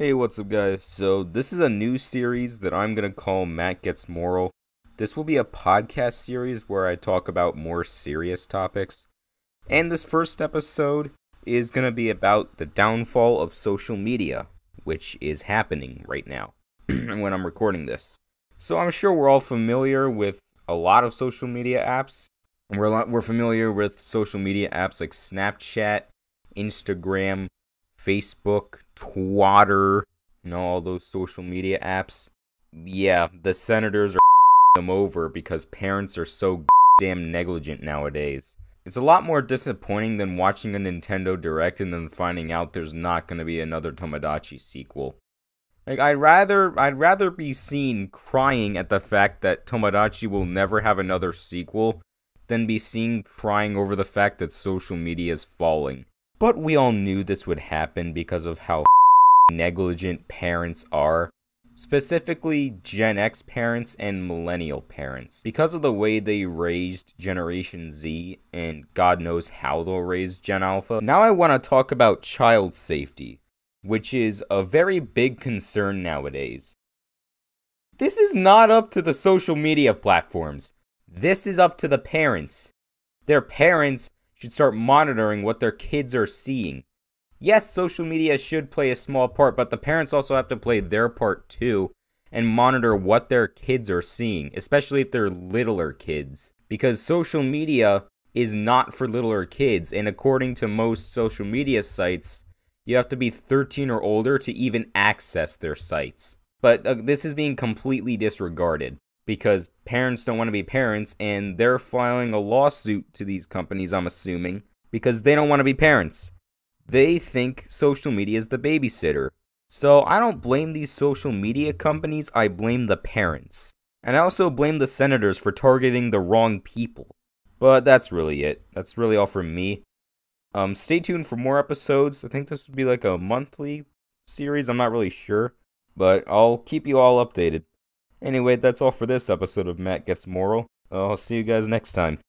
Hey, what's up, guys? So, this is a new series that I'm going to call Matt Gets Moral. This will be a podcast series where I talk about more serious topics. And this first episode is going to be about the downfall of social media, which is happening right now when I'm recording this. So, I'm sure we're all familiar with a lot of social media apps. We're, lot, we're familiar with social media apps like Snapchat, Instagram, Facebook, Twitter, and all those social media apps. Yeah, the senators are them over because parents are so damn negligent nowadays. It's a lot more disappointing than watching a Nintendo Direct and then finding out there's not going to be another Tomodachi sequel. Like I'd rather I'd rather be seen crying at the fact that Tomodachi will never have another sequel than be seen crying over the fact that social media is falling. But we all knew this would happen because of how negligent parents are. Specifically, Gen X parents and millennial parents. Because of the way they raised Generation Z, and God knows how they'll raise Gen Alpha. Now I want to talk about child safety, which is a very big concern nowadays. This is not up to the social media platforms. This is up to the parents. Their parents should start monitoring what their kids are seeing. Yes, social media should play a small part, but the parents also have to play their part too and monitor what their kids are seeing, especially if they're littler kids. Because social media is not for littler kids, and according to most social media sites, you have to be 13 or older to even access their sites. But uh, this is being completely disregarded because parents don't want to be parents and they're filing a lawsuit to these companies, I'm assuming, because they don't want to be parents. They think social media is the babysitter. So I don't blame these social media companies, I blame the parents. And I also blame the senators for targeting the wrong people. But that's really it. That's really all from me. Um, stay tuned for more episodes. I think this would be like a monthly series. I'm not really sure. But I'll keep you all updated. Anyway, that's all for this episode of Matt Gets Moral. I'll see you guys next time.